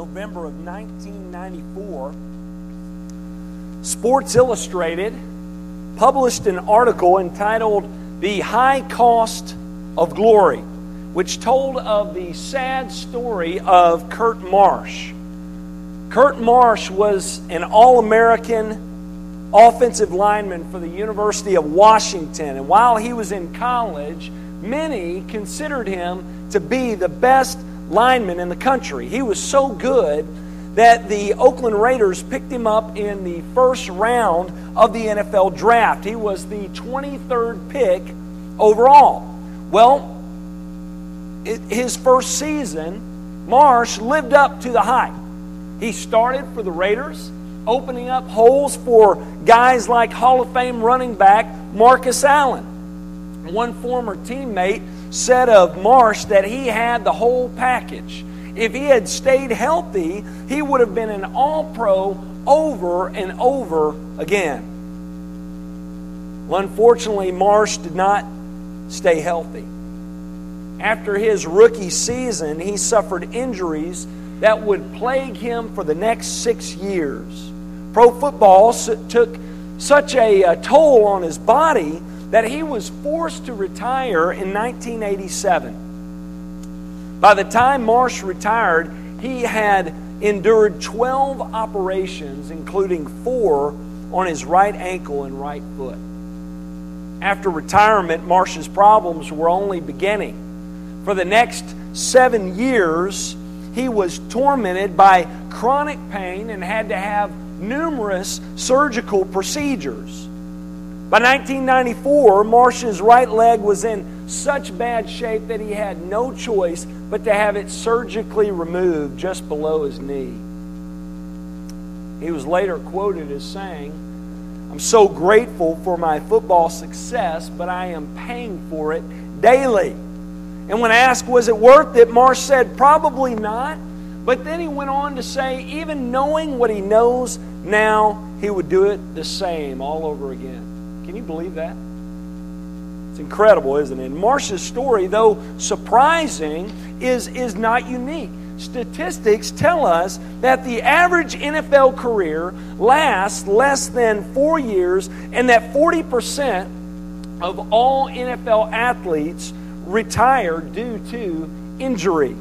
November of 1994, Sports Illustrated published an article entitled The High Cost of Glory, which told of the sad story of Curt Marsh. Curt Marsh was an All American offensive lineman for the University of Washington. And while he was in college, many considered him to be the best lineman in the country. He was so good that the Oakland Raiders picked him up in the first round of the NFL draft. He was the 23rd pick overall. Well, his first season, Marsh lived up to the hype. He started for the Raiders, opening up holes for guys like Hall of Fame running back Marcus Allen. One former teammate said of Marsh that he had the whole package. If he had stayed healthy, he would have been an all pro over and over again. Well, unfortunately, Marsh did not stay healthy. After his rookie season, he suffered injuries that would plague him for the next six years. Pro football took such a, uh, toll on his body that he was forced to retire in 1987. By the time Marsh retired, he had endured 12 operations, including four on his right ankle and right foot. After retirement, Marsh's problems were only beginning. For the next seven years, he was tormented by chronic pain and had to have numerous surgical procedures. By 1994, Marsh's right leg was in such bad shape that he had no choice but to have it surgically removed just below his knee. He was later quoted as saying, I'm so grateful for my football success, but I am paying for it daily. And when asked, was it worth it, Marsh said, probably not. But then he went on to say, even knowing what he knows now, he would do it the same all over again. Can you believe that? It's incredible, isn't it? Marsh's story, though surprising, is, is not unique. Statistics tell us that the average NFL career lasts less than four years and that 40% of all NFL athletes retire due to injury.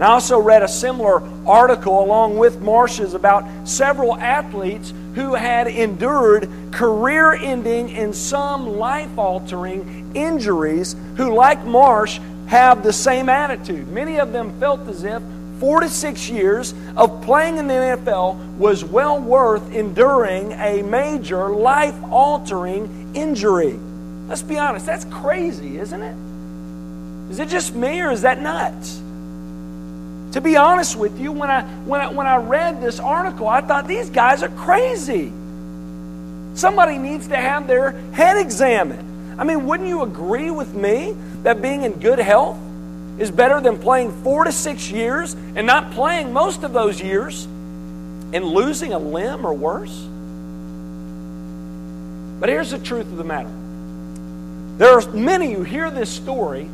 And I also read a similar article along with Marsh's about several athletes who had endured career ending and some life altering injuries who, like Marsh, have the same attitude. Many of them felt as if four to six years of playing in the NFL was well worth enduring a major life altering injury. Let's be honest, that's crazy, isn't it? Is it just me or is that nuts? To be honest with you, when I, when I, when I read this article, I thought these guys are crazy. Somebody needs to have their head examined. I mean, wouldn't you agree with me that being in good health is better than playing four to six years and not playing most of those years and losing a limb or worse? But here's the truth of the matter there are many who hear this story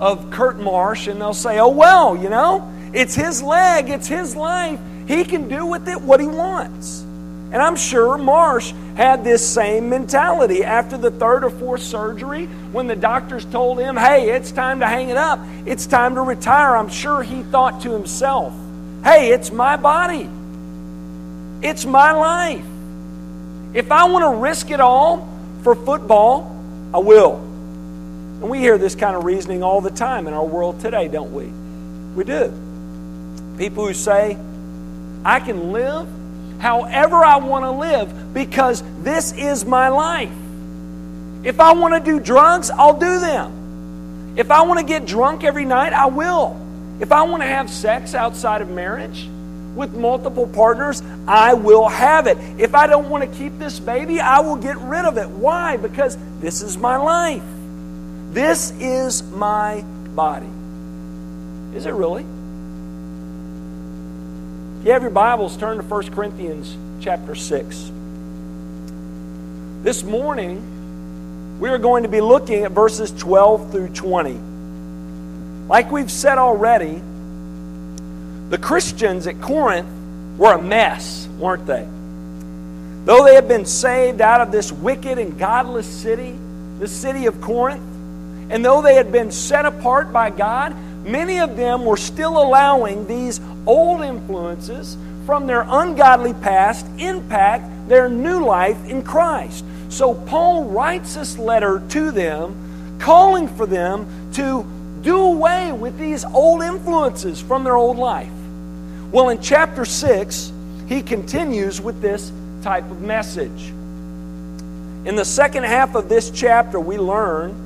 of Curt Marsh and they'll say, oh, well, you know, it's his leg, it's his life. He can do with it what he wants. And I'm sure Marsh had this same mentality after the third or fourth surgery when the doctors told him, hey, it's time to hang it up, it's time to retire. I'm sure he thought to himself, hey, it's my body, it's my life. If I want to risk it all for football, I will. And we hear this kind of reasoning all the time in our world today, don't we? We do. People who say, I can live however I want to live because this is my life. If I want to do drugs, I'll do them. If I want to get drunk every night, I will. If I want to have sex outside of marriage with multiple partners, I will have it. If I don't want to keep this baby, I will get rid of it. Why? Because this is my life. This is my body. Is it really? If you have your Bibles, turn to 1 Corinthians chapter 6. This morning, we are going to be looking at verses 12 through 20. Like we've said already, The Christians at Corinth were a mess, weren't they? Though they had been saved out of this wicked and godless city, the city of Corinth, and though they had been set apart by God, many of them were still allowing these old influences from their ungodly past impact their new life in Christ. So Paul writes this letter to them, calling for them to do away with these old influences from their old life. Well, in chapter 6, he continues with this type of message. In the second half of this chapter, we learn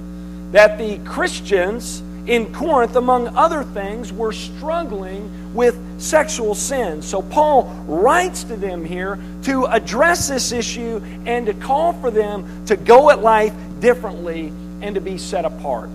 that the Christians in Corinth, among other things, were struggling with sexual sin. So Paul writes to them here to address this issue and to call for them to go at life differently and to be set apart.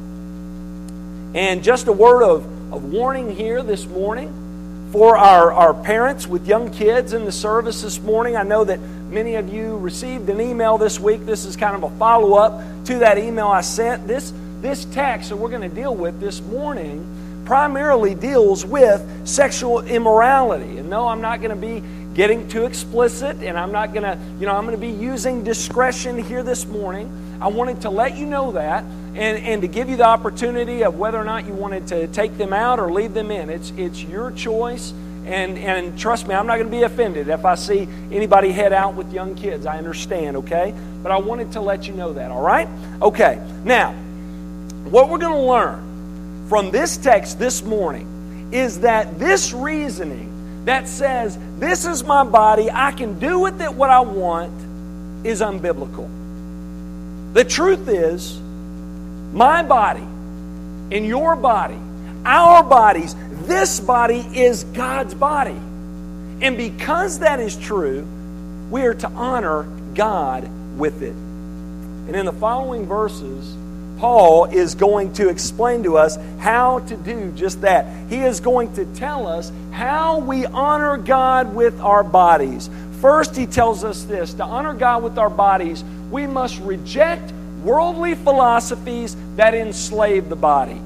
And just a word of, of warning here this morning for our, our parents with young kids in the service this morning. I know that many of you received an email this week. This is kind of a follow up to that email I sent. This, this text that we're going to deal with this morning primarily deals with sexual immorality. And no, I'm not going to be getting too explicit and I'm not going to, you know, I'm going to be using discretion here this morning. I wanted to let you know that and, and to give you the opportunity of whether or not you wanted to take them out or leave them in. It's, it's your choice. And, and trust me, I'm not going to be offended if I see anybody head out with young kids. I understand, okay? But I wanted to let you know that, all right? Okay, now, what we're going to learn from this text this morning is that this reasoning that says, This is my body, I can do with it what I want, is unbiblical. The truth is, my body and your body, our bodies, this body is God's body. And because that is true, we are to honor God with it. And in the following verses, Paul is going to explain to us how to do just that. He is going to tell us how we honor God with our bodies. First, he tells us this to honor God with our bodies, we must reject worldly philosophies that enslave the body.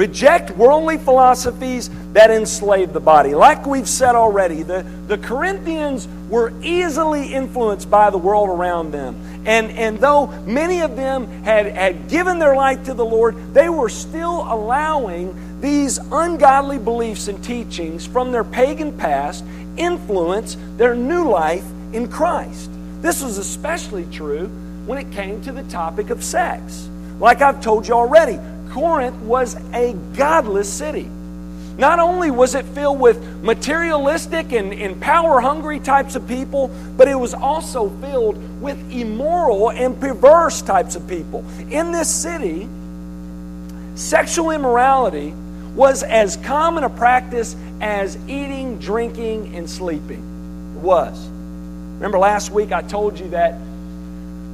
Reject worldly philosophies that enslave the body. Like we've said already, the, the Corinthians were easily influenced by the world around them. And, and though many of them had, had given their life to the Lord, they were still allowing these ungodly beliefs and teachings from their pagan past influence their new life in Christ. This was especially true when it came to the topic of sex. Like I've told you already, Corinth was a godless city. Not only was it filled with materialistic and, and power hungry types of people, but it was also filled with immoral and perverse types of people. In this city, sexual immorality was as common a practice as eating, drinking, and sleeping. It was. Remember last week I told you that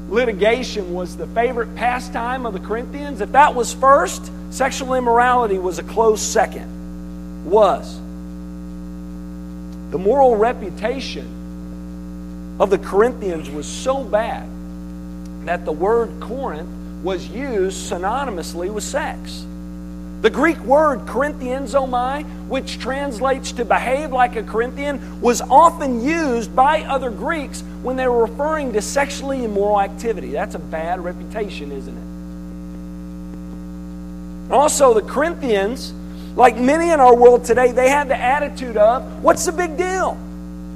litigation was the favorite pastime of the Corinthians, if that was first, sexual immorality was a close second. Was. The moral reputation of the Corinthians was so bad that the word Corinth was used synonymously with sex. The Greek word Corinthianzomai, which translates to behave like a Corinthian, was often used by other Greeks when they were referring to sexually immoral activity. That's a bad reputation, isn't it? Also, the Corinthians, like many in our world today, they had the attitude of, what's the big deal?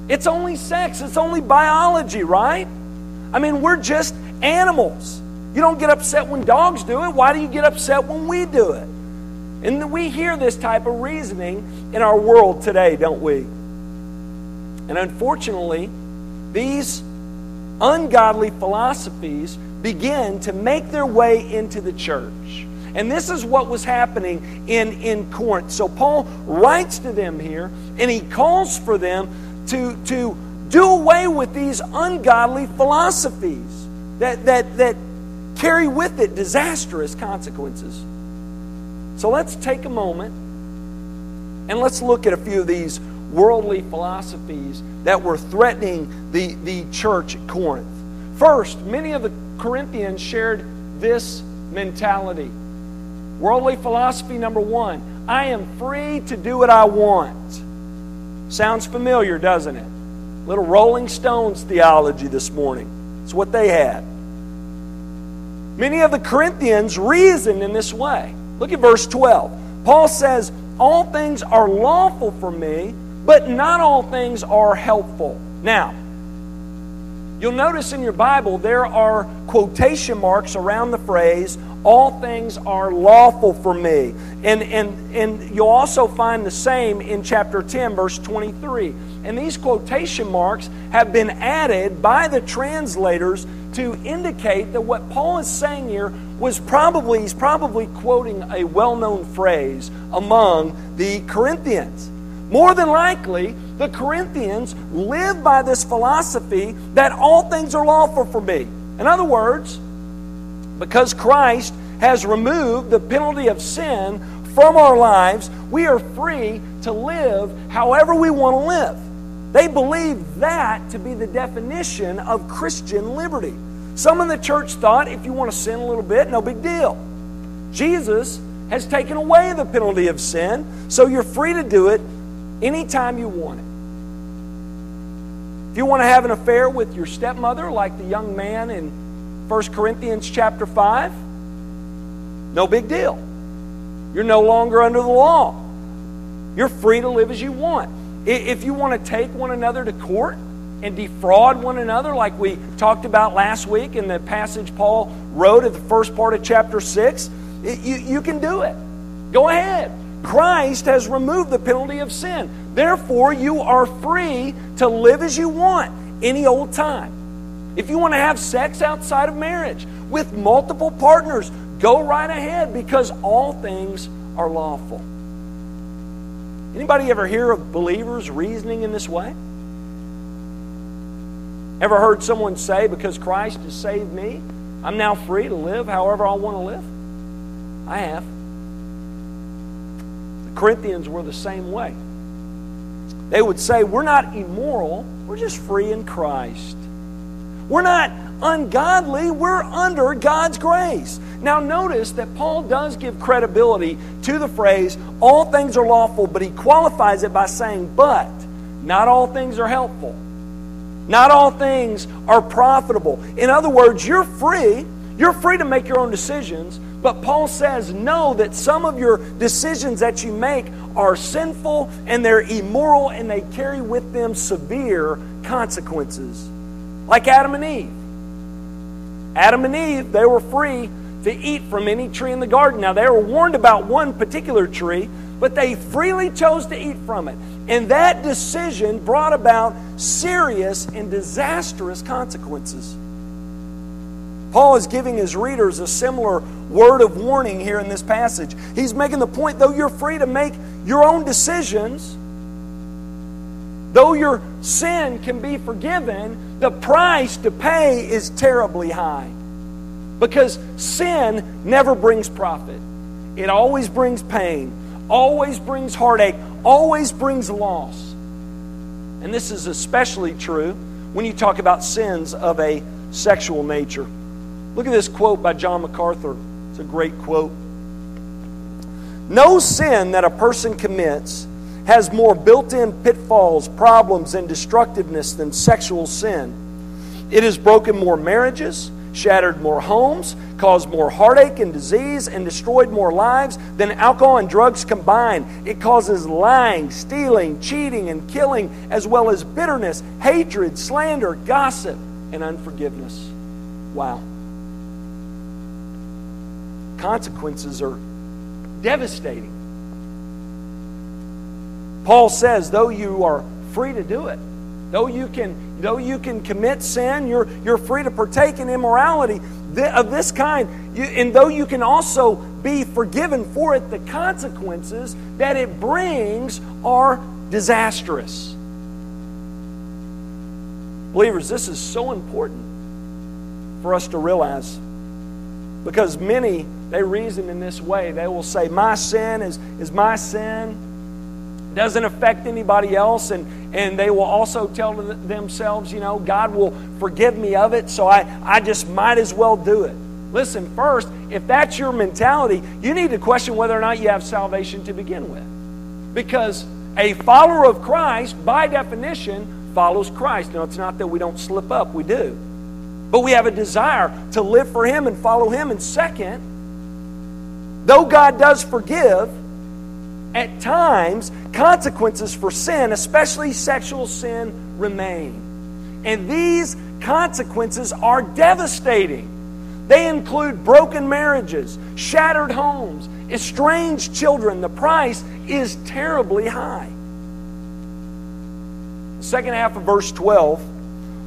It's only sex, it's only biology, right? I mean, we're just animals. You don't get upset when dogs do it. Why do you get upset when we do it? And we hear this type of reasoning in our world today, don't we? And unfortunately, these ungodly philosophies begin to make their way into the church. And this is what was happening in, in Corinth. So Paul writes to them here and he calls for them to, to do away with these ungodly philosophies that, that, that carry with it disastrous consequences. So let's take a moment and let's look at a few of these worldly philosophies that were threatening the, the church at Corinth. First, many of the Corinthians shared this mentality. Worldly philosophy number one I am free to do what I want. Sounds familiar, doesn't it? Little Rolling Stones theology this morning. It's what they had. Many of the Corinthians reasoned in this way. Look at verse 12. Paul says, All things are lawful for me, but not all things are helpful. Now, you'll notice in your Bible there are quotation marks around the phrase, all things are lawful for me. And, and, and you'll also find the same in chapter 10, verse 23. And these quotation marks have been added by the translators to indicate that what Paul is saying here was probably, he's probably quoting a well known phrase among the Corinthians. More than likely, the Corinthians live by this philosophy that all things are lawful for me. In other words, because Christ has removed the penalty of sin from our lives, we are free to live however we want to live. They believe that to be the definition of Christian liberty. Some in the church thought if you want to sin a little bit, no big deal. Jesus has taken away the penalty of sin, so you're free to do it anytime you want it. If you want to have an affair with your stepmother, like the young man in 1 Corinthians chapter 5, no big deal. You're no longer under the law. You're free to live as you want. If you want to take one another to court and defraud one another, like we talked about last week in the passage Paul wrote at the first part of chapter 6, you, you can do it. Go ahead. Christ has removed the penalty of sin. Therefore, you are free to live as you want any old time. If you want to have sex outside of marriage with multiple partners, go right ahead because all things are lawful. Anybody ever hear of believers reasoning in this way? Ever heard someone say, because Christ has saved me, I'm now free to live however I want to live? I have. The Corinthians were the same way. They would say, We're not immoral, we're just free in Christ. We're not ungodly, we're under God's grace. Now, notice that Paul does give credibility to the phrase, all things are lawful, but he qualifies it by saying, but not all things are helpful. Not all things are profitable. In other words, you're free. You're free to make your own decisions, but Paul says, know that some of your decisions that you make are sinful and they're immoral and they carry with them severe consequences. Like Adam and Eve. Adam and Eve, they were free to eat from any tree in the garden. Now, they were warned about one particular tree, but they freely chose to eat from it. And that decision brought about serious and disastrous consequences. Paul is giving his readers a similar word of warning here in this passage. He's making the point though you're free to make your own decisions, though your sin can be forgiven, the price to pay is terribly high. Because sin never brings profit, it always brings pain, always brings heartache, always brings loss. And this is especially true when you talk about sins of a sexual nature. Look at this quote by John MacArthur. It's a great quote. No sin that a person commits has more built in pitfalls, problems, and destructiveness than sexual sin. It has broken more marriages, shattered more homes, caused more heartache and disease, and destroyed more lives than alcohol and drugs combined. It causes lying, stealing, cheating, and killing, as well as bitterness, hatred, slander, gossip, and unforgiveness. Wow. Consequences are devastating. Paul says, though you are free to do it, Though you can, though you can commit sin, you're, you're free to partake in immorality of this kind. You, and though you can also be forgiven for it, the consequences that it brings are disastrous. Believers, this is so important for us to realize because many, they reason in this way. They will say, My sin is, is my sin doesn't affect anybody else and, and they will also tell themselves you know god will forgive me of it so I, I just might as well do it Listen, first, if that's your mentality, you need to question whether or not you have salvation to begin with. Because a follower of Christ, by definition, follows Christ. Now, it's not that we don't slip up, we do. But we have a desire to live for Him and follow Him. And second, though God does forgive, at times, consequences for sin, especially sexual sin, remain. And these consequences are devastating. They include broken marriages, shattered homes, estranged children. The price is terribly high. The second half of verse 12,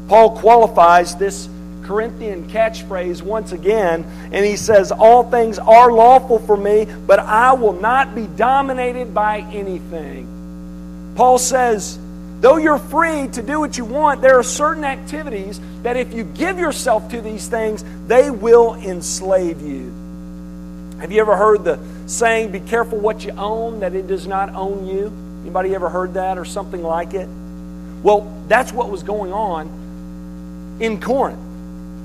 Paul qualifies this Corinthian catchphrase once again, and he says, All things are lawful for me, but I will not be dominated by anything. Paul says, Though you're free to do what you want, there are certain activities that if you give yourself to these things, they will enslave you. Have you ever heard the saying, be careful what you own, that it does not own you? Anybody ever heard that or something like it? Well, that's what was going on in Corinth.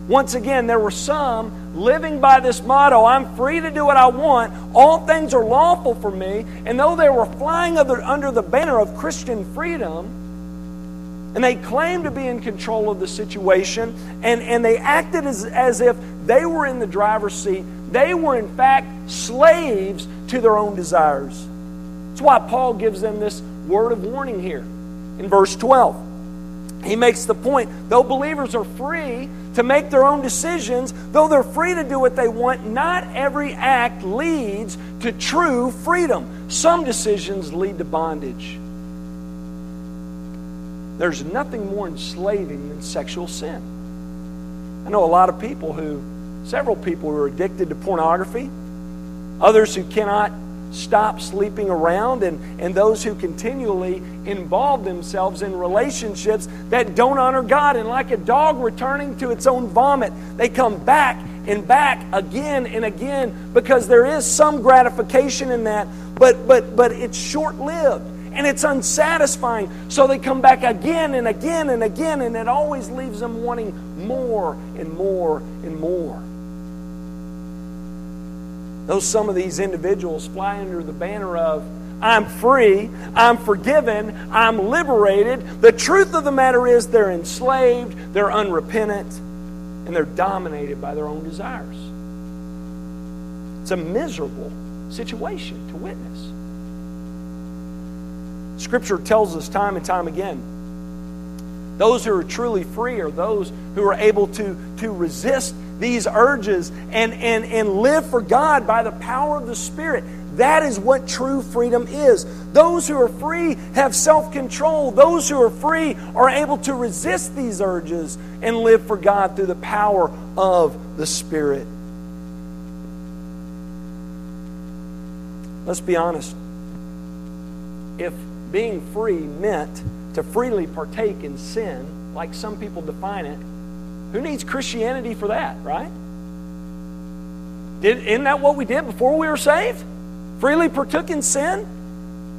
Once again, there were some living by this motto I'm free to do what I want, all things are lawful for me. And though they were flying under, the banner of Christian freedom, and they claimed to be in control of the situation, and, and they acted as, as if they were in the driver's seat. They were, in fact, slaves to their own desires. That's why Paul gives them this word of warning here in verse 12. He makes the point though believers are free to make their own decisions, though they're free to do what they want, not every act leads to true freedom. Some decisions lead to bondage. There's nothing more enslaving than sexual sin. I know a lot of people who, several people who are addicted to pornography, others who cannot stop sleeping around, and, and those who continually involve themselves in relationships that don't honor God. And like a dog returning to its own vomit, they come back and back again and again because there is some gratification in that, but, but, but it's short lived and it's unsatisfying. So they come back again and again and again, and it always leaves them wanting more and more and more. Though some of these individuals fly under the banner of, I'm free, I'm forgiven, I'm liberated, the truth of the matter is they're enslaved, they're unrepentant, and they're dominated by their own desires. It's a miserable situation to witness. Scripture tells us time and time again those who are truly free are those who are able to, to resist these urges and, and, and live for God by the power of the Spirit. That is what true freedom is. Those who are free have self control. Those who are free are able to resist these urges and live for God through the power of the Spirit. Let's be honest. If being free meant to freely partake in sin, like some people define it, who needs Christianity for that, right? Did, isn't that what we did before we were saved? Freely partook in sin?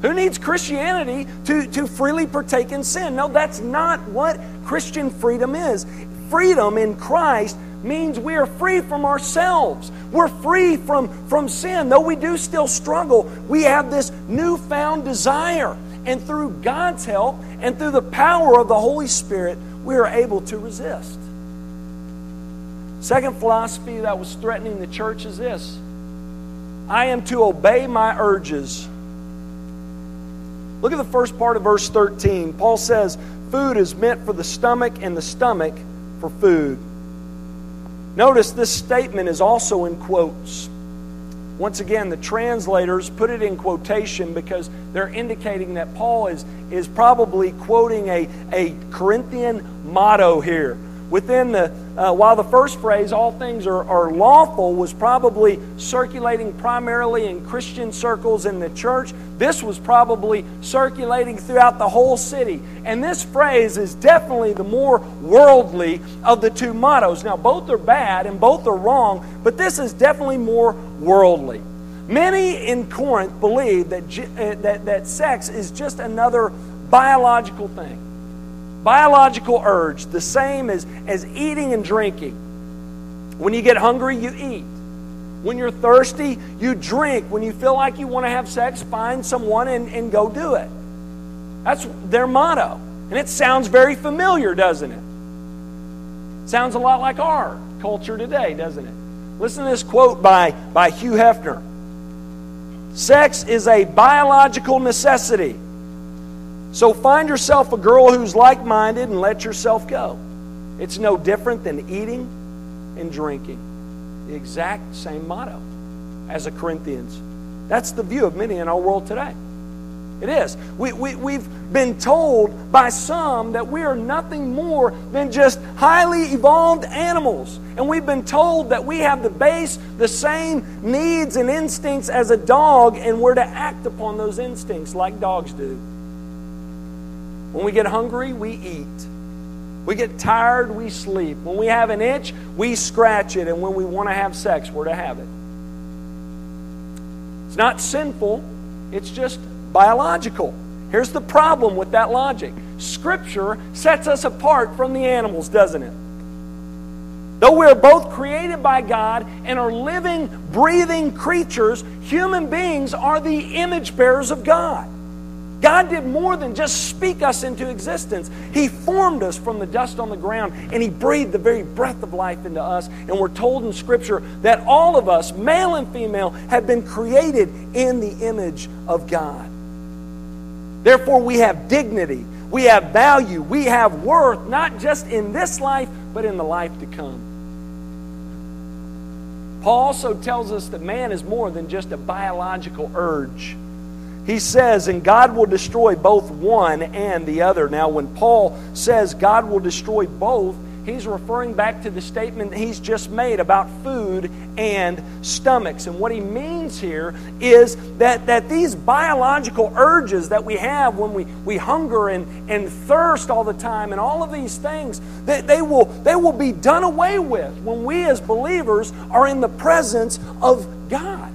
Who needs Christianity to, to freely partake in sin? No, that's not what Christian freedom is. Freedom in Christ means we are free from ourselves. We're free from, from sin. Though we do still struggle, we have this newfound desire and through God's help and through the power of the Holy Spirit, we are able to resist. Second philosophy that was threatening the church is this I am to obey my urges. Look at the first part of verse 13. Paul says, Food is meant for the stomach, and the stomach for food. Notice this statement is also in quotes. Once again, the translators put it in quotation because they're indicating that Paul is, is probably quoting a, a Corinthian motto here. Within the, uh, while the first phrase, all things are, are lawful, was probably circulating primarily in Christian circles in the church, this was probably circulating throughout the whole city. And this phrase is definitely the more worldly of the two mottos. Now, both are bad and both are wrong, but this is definitely more worldly. Many in Corinth believe that, uh, that, that sex is just another biological thing, biological urge, the same as, as eating and drinking. When you get hungry, you eat. When you're thirsty, you drink. When you feel like you want to have sex, find someone and, and go do it. That's their motto. And it sounds very familiar, doesn't it? Sounds a lot like our culture today, doesn't it? Listen to this quote by, by Hugh Hefner Sex is a biological necessity. So find yourself a girl who's like minded and let yourself go. It's no different than eating and drinking. The exact same motto as the Corinthians. That's the view of many in our world today. It is. We, we, we've been told by some that we are nothing more than just highly evolved animals. And we've been told that we have the base, the same needs and instincts as a dog, and we're to act upon those instincts like dogs do. When we get hungry, we eat. We get tired, we sleep. When we have an itch, we scratch it. And when we want to have sex, we're to have it. It's not sinful, it's just biological. Here's the problem with that logic Scripture sets us apart from the animals, doesn't it? Though we are both created by God and are living, breathing creatures, human beings are the image bearers of God. God did more than just speak us into existence. He formed us from the dust on the ground and He breathed the very breath of life into us. And we're told in Scripture that all of us, male and female, have been created in the image of God. Therefore, we have dignity, we have value, we have worth, not just in this life, but in the life to come. Paul also tells us that man is more than just a biological urge. He says, and God will destroy both one and the other. Now, when Paul says God will destroy both, he's referring back to the statement he's just made about food and stomachs. And what he means here is that, that these biological urges that we have when we, we hunger and, and thirst all the time and all of these things, that they, will, they will be done away with when we as believers are in the presence of God.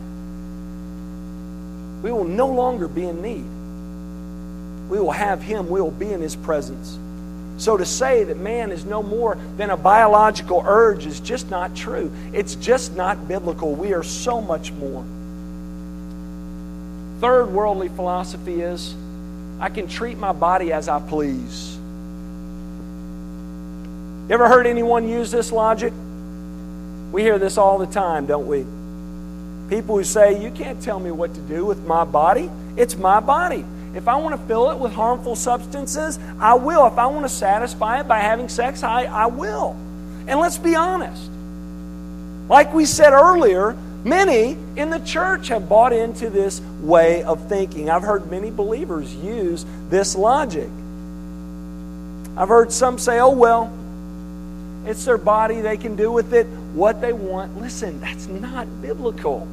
We will no longer be in need. We will have Him, we will be in His presence. So to say that man is no more than a biological urge is just not true. It's just not biblical. We are so much more. Third worldly philosophy is I can treat my body as I please. You ever heard anyone use this logic? We hear this all the time, don't we? People who say, You can't tell me what to do with my body. It's my body. If I want to fill it with harmful substances, I will. If I want to satisfy it by having sex, I, I will. And let's be honest. Like we said earlier, many in the church have bought into this way of thinking. I've heard many believers use this logic. I've heard some say, oh, well, it's their body, they can do with it what they want. Listen, that's not biblical.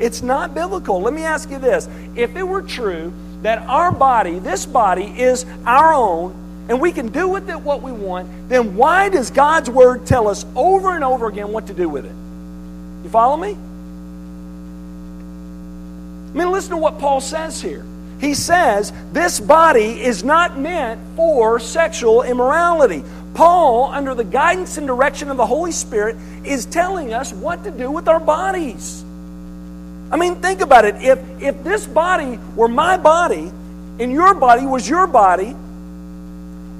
It's not biblical. Let me ask you this if it were true that our body, this body, is our own, and we can do with it what we want, then why does God's Word tell us over and over again what to do with it? You follow me? I mean, listen to what Paul says here. He says, This body is not meant for sexual immorality. Paul, under the guidance and direction of the Holy Spirit, is telling us what to do with our bodies. I mean, think about it. If, if this body were my body and your body was your body,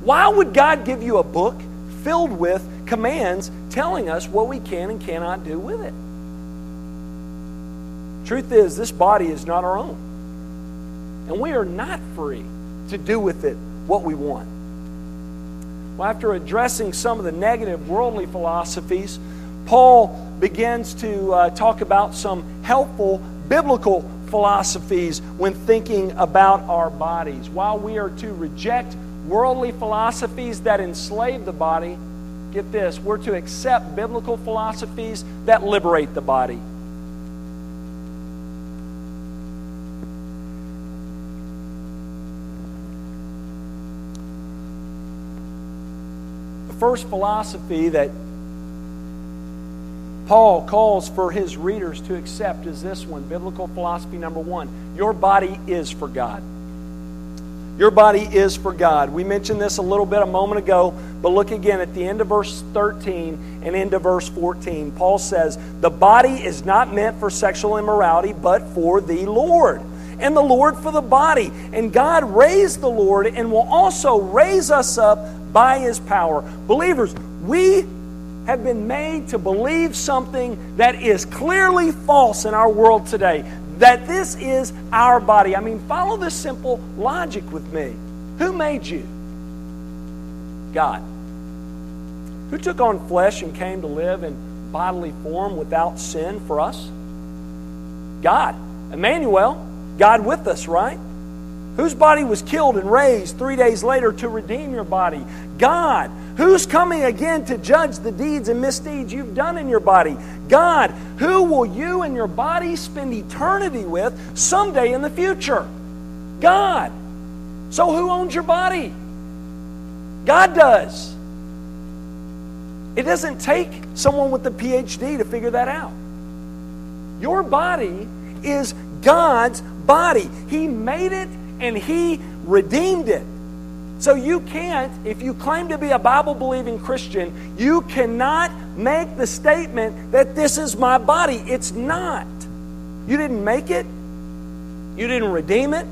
why would God give you a book filled with commands telling us what we can and cannot do with it? Truth is, this body is not our own. And we are not free to do with it what we want. Well, after addressing some of the negative worldly philosophies, Paul begins to uh, talk about some helpful biblical philosophies when thinking about our bodies. While we are to reject worldly philosophies that enslave the body, get this, we're to accept biblical philosophies that liberate the body. The first philosophy that Paul calls for his readers to accept is this one biblical philosophy number one your body is for God. Your body is for God. We mentioned this a little bit a moment ago, but look again at the end of verse 13 and into verse 14. Paul says, The body is not meant for sexual immorality, but for the Lord, and the Lord for the body. And God raised the Lord and will also raise us up by his power. Believers, we have been made to believe something that is clearly false in our world today that this is our body. I mean, follow this simple logic with me. Who made you? God. Who took on flesh and came to live in bodily form without sin for us? God. Emmanuel, God with us, right? Whose body was killed and raised three days later to redeem your body? God. Who's coming again to judge the deeds and misdeeds you've done in your body? God. Who will you and your body spend eternity with someday in the future? God. So who owns your body? God does. It doesn't take someone with a PhD to figure that out. Your body is God's body. He made it and He redeemed it. So you can't, if you claim to be a Bible believing Christian, you cannot make the statement that this is my body. It's not. You didn't make it, you didn't redeem it,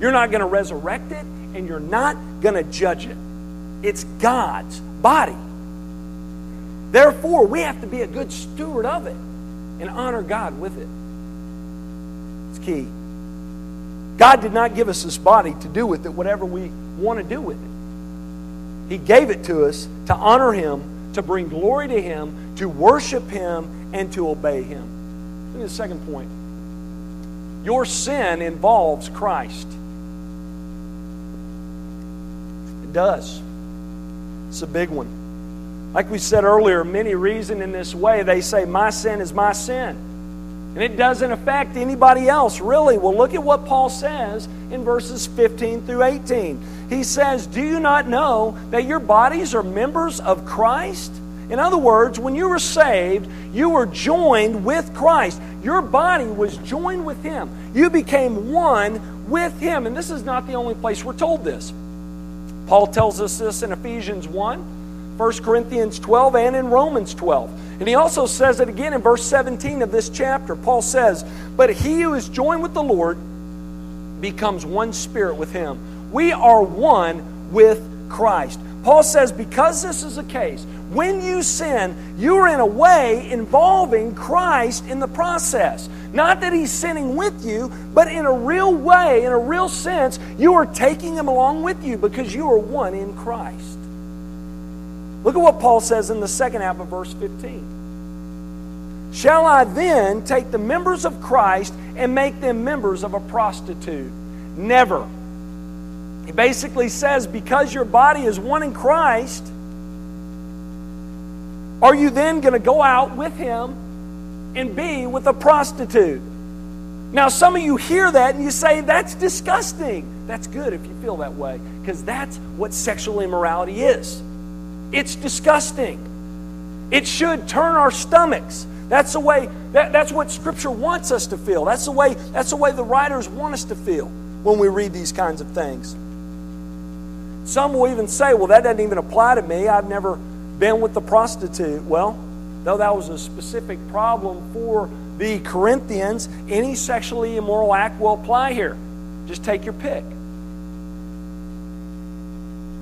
you're not going to resurrect it, and you're not going to judge it. It's God's body. Therefore, we have to be a good steward of it and honor God with it. It's key. God did not give us this body to do with it whatever we want to do with it. He gave it to us to honor Him, to bring glory to Him, to worship Him, and to obey Him. Look at the second point. Your sin involves Christ. It does. It's a big one. Like we said earlier, many reason in this way. They say, My sin is my sin. And it doesn't affect anybody else, really. Well, look at what Paul says in verses 15 through 18. He says, Do you not know that your bodies are members of Christ? In other words, when you were saved, you were joined with Christ. Your body was joined with Him. You became one with Him. And this is not the only place we're told this. Paul tells us this in Ephesians 1, 1 Corinthians 12, and in Romans 12. And he also says it again in verse 17 of this chapter. Paul says, But he who is joined with the Lord becomes one spirit with him. We are one with Christ. Paul says, because this is the case, when you sin, you are in a way involving Christ in the process. Not that he's sinning with you, but in a real way, in a real sense, you are taking him along with you because you are one in Christ. Look at what Paul says in the second half of verse 15. Shall I then take the members of Christ and make them members of a prostitute? Never. He basically says, because your body is one in Christ, are you then going to go out with him and be with a prostitute? Now, some of you hear that and you say, that's disgusting. That's good if you feel that way, because that's what sexual immorality is. It's disgusting. It should turn our stomachs. That's the way that, that's what scripture wants us to feel. That's the way that's the way the writers want us to feel when we read these kinds of things. Some will even say, well, that doesn't even apply to me. I've never been with the prostitute. Well, though that was a specific problem for the Corinthians, any sexually immoral act will apply here. Just take your pick.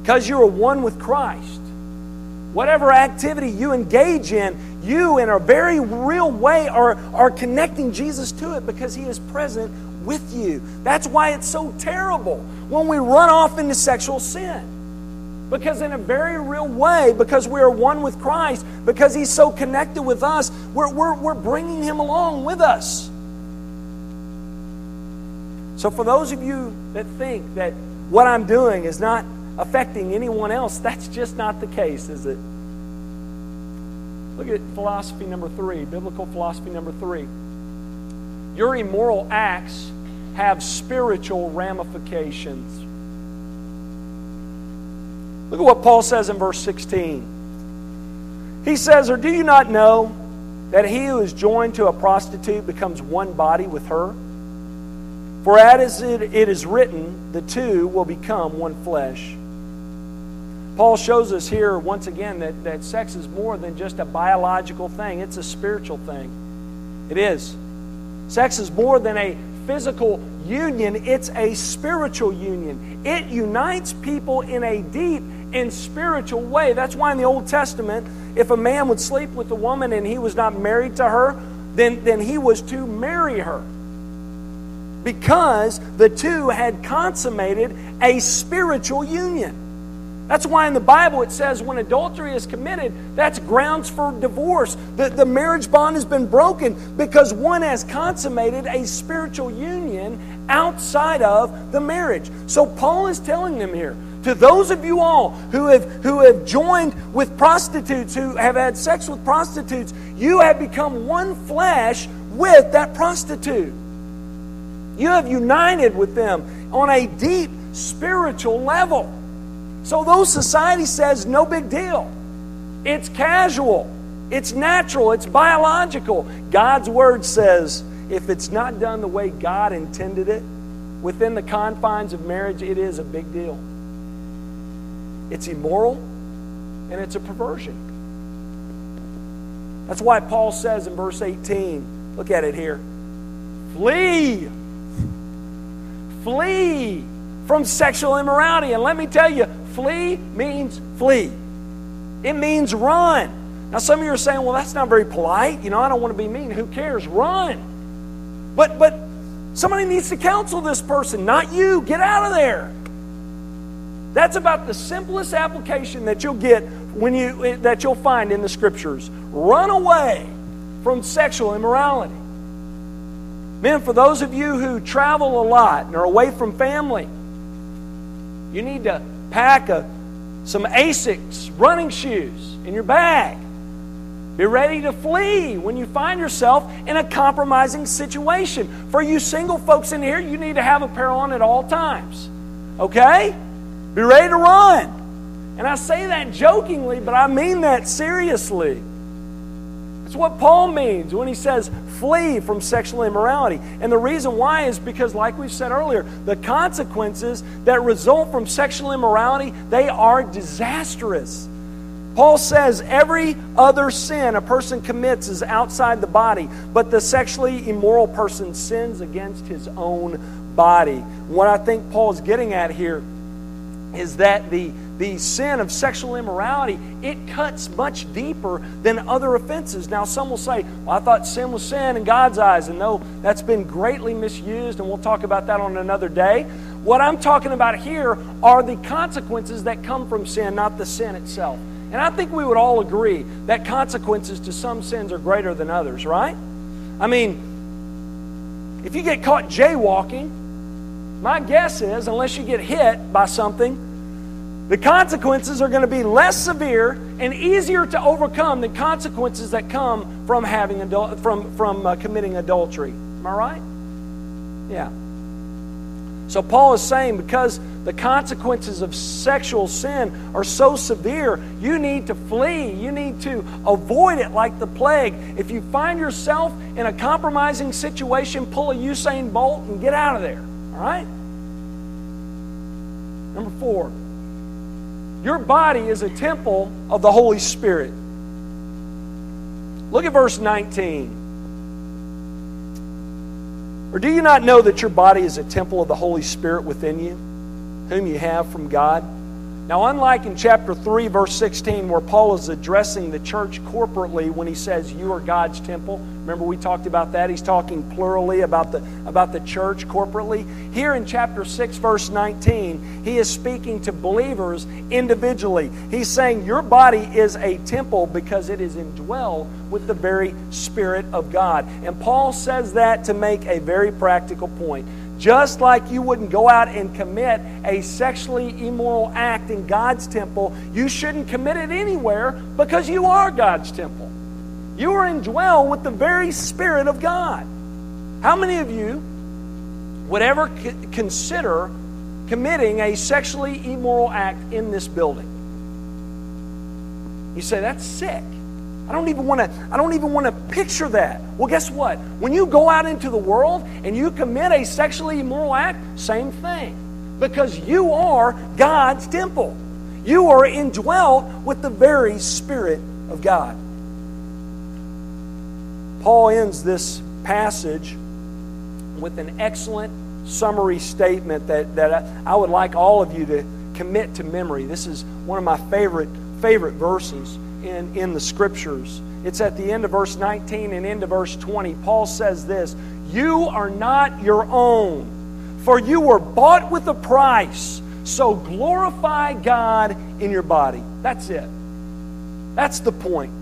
Because you are one with Christ, Whatever activity you engage in, you, in a very real way, are, are connecting Jesus to it because He is present with you. That's why it's so terrible when we run off into sexual sin. Because, in a very real way, because we are one with Christ, because He's so connected with us, we're, we're, we're bringing Him along with us. So, for those of you that think that what I'm doing is not affecting anyone else. That's just not the case, is it? Look at philosophy number three, biblical philosophy number three. Your immoral acts have spiritual ramifications. Look at what Paul says in verse 16. He says, Or do you not know that he who is joined to a prostitute becomes one body with her? For as it, is written, the two will become one flesh. Paul shows us here once again that, that sex is more than just a biological thing, it's a spiritual thing. It is. Sex is more than a physical union, it's a spiritual union. It unites people in a deep and spiritual way. That's why in the Old Testament, if a man would sleep with a woman and he was not married to her, then, then he was to marry her. Because the two had consummated a spiritual union. That's why in the Bible it says when adultery is committed, that's grounds for divorce. The, the marriage bond has been broken because one has consummated a spiritual union outside of the marriage. So Paul is telling them here to those of you all who have, who have joined with prostitutes, who have had sex with prostitutes, you have become one flesh with that prostitute. You have united with them on a deep spiritual level. So, though society says no big deal, it's casual, it's natural, it's biological, God's word says if it's not done the way God intended it, within the confines of marriage, it is a big deal. It's immoral and it's a perversion. That's why Paul says in verse 18, look at it here flee, flee from sexual immorality. And let me tell you, flee means flee, it means run. Now, some of you are saying, well, that's not very polite. You know, I don't want to be mean. Who cares? Run. But, but somebody needs to counsel this person, not you. Get out of there. That's about the simplest application that you'll get when you eh, that you'll find in the scriptures. Run away from sexual immorality. Men, for those of you who travel a lot and are away from family, you need to pack a, some Asics running shoes in your bag. Be ready to flee when you find yourself in a compromising situation. For you single folks in here, you need to have a pair on at all times. Okay? Be ready to run. And I say that jokingly, but I mean that seriously. That's what Paul means when he says flee from sexual immorality. And the reason why is because, like we've said earlier, the consequences that result from sexual immorality, they are disastrous. Paul says every other sin a person commits is outside the body, but the sexually immoral person sins against his own body. What I think Paul's getting at here is that the, the sin of sexual immorality it cuts much deeper than other offenses. Now some will say well i thought sin was sin in god's eyes and no that's been greatly misused and we'll talk about that on another day. What i'm talking about here are the consequences that come from sin not the sin itself. And i think we would all agree that consequences to some sins are greater than others right? I mean if you get caught jaywalking my guess is, unless you get hit by something, the consequences are going to be less severe and easier to overcome than consequences that come from having adul- from from uh, committing adultery. Am I right? Yeah. So Paul is saying because the consequences of sexual sin are so severe, you need to flee. You need to avoid it like the plague. If you find yourself in a compromising situation, pull a Usain Bolt and get out of there. All right? Number four, your body is a temple of the Holy Spirit. Look at verse 19. Or do you not know that your body is a temple of the Holy Spirit within you, whom you have from God? Now, unlike in chapter 3, verse 16, where Paul is addressing the church corporately when he says, You are God's temple. Remember, we talked about that. He's talking plurally about the, about the church corporately. Here in chapter 6, verse 19, he is speaking to believers individually. He's saying, Your body is a temple because it is indwelled with the very Spirit of God. And Paul says that to make a very practical point. Just like you wouldn't go out and commit a sexually immoral act in God's temple, you shouldn't commit it anywhere because you are God's temple. You are indwelled with the very Spirit of God. How many of you would ever consider committing a sexually immoral act in this building? You say, that's sick. I don't even want to I don't even want to picture that. Well, guess what? When you go out into the world and you commit a sexually immoral act, same thing. Because you are God's temple. You are indwelt with the very spirit of God. Paul ends this passage with an excellent summary statement that, that I would like all of you to commit to memory. This is one of my favorite, favorite verses in, in the scriptures. It's at the end of verse 19 and into verse 20. Paul says this You are not your own, for you were bought with a price. So glorify God in your body. That's it. That's the point.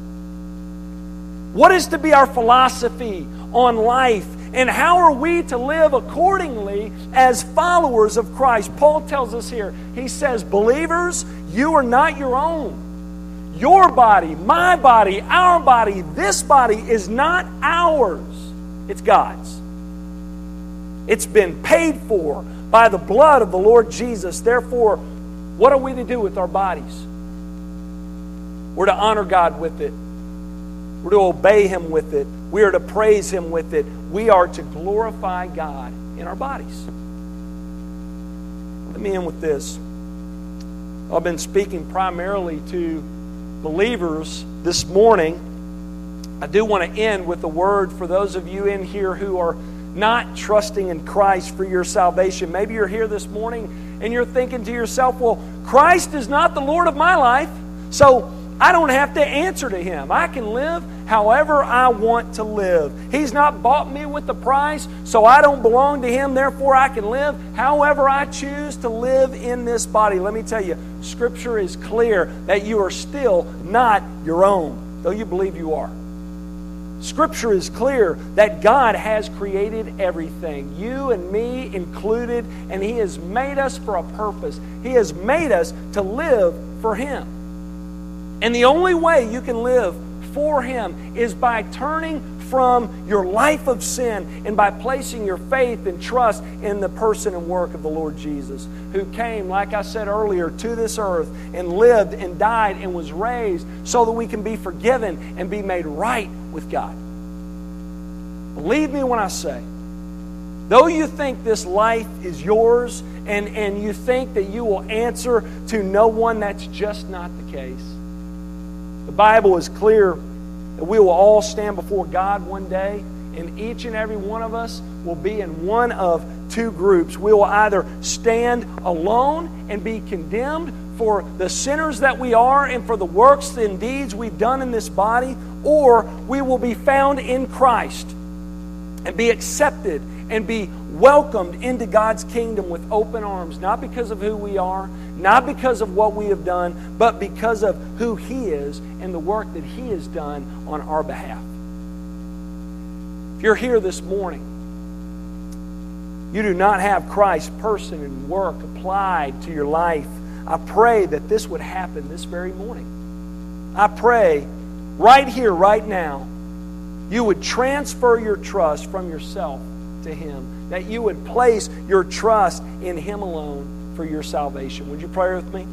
What is to be our philosophy on life and how are we to live accordingly as followers of Christ? Paul tells us here, he says, Believers, you are not your own. Your body, my body, our body, this body is not ours, it's God's. It's been paid for by the blood of the Lord Jesus. Therefore, what are we to do with our bodies? We're to honor God with it. We're to obey Him with it. We are to praise Him with it. We are to glorify God in our bodies. Let me end with this. I've been speaking primarily to believers this morning. I do want to end with a word for those of you in here who are not trusting in Christ for your salvation. Maybe you're here this morning and you're thinking to yourself, well, Christ is not the Lord of my life, so I don't have to answer to Him. I can live however I want to live. He's not bought me with the price, so I don't belong to Him. Therefore, I can live however I choose to live in this body. Let me tell you, Scripture is clear that you are still not your own, though you believe you are. Scripture is clear that God has created everything, you and me included, and He has made us for a purpose. He has made us to live for Him. And the only way you can live for Him is by turning from your life of sin and by placing your faith and trust in the person and work of the Lord Jesus, who came, like I said earlier, to this earth and lived and died and was raised so that we can be forgiven and be made right with God. Believe me when I say, though you think this life is yours and, and you think that you will answer to no one, that's just not the case. The Bible is clear that we will all stand before God one day, and each and every one of us will be in one of two groups. We will either stand alone and be condemned for the sinners that we are and for the works and deeds we've done in this body, or we will be found in Christ and be accepted and be welcomed into God's kingdom with open arms, not because of who we are, not because of what we have done, but because of who He is and the work that He has done on our behalf. If you're here this morning, you do not have Christ's person and work applied to your life, I pray that this would happen this very morning. I pray right here, right now, you would transfer your trust from yourself to Him, that you would place your trust in Him alone for your salvation. Would you pray with me?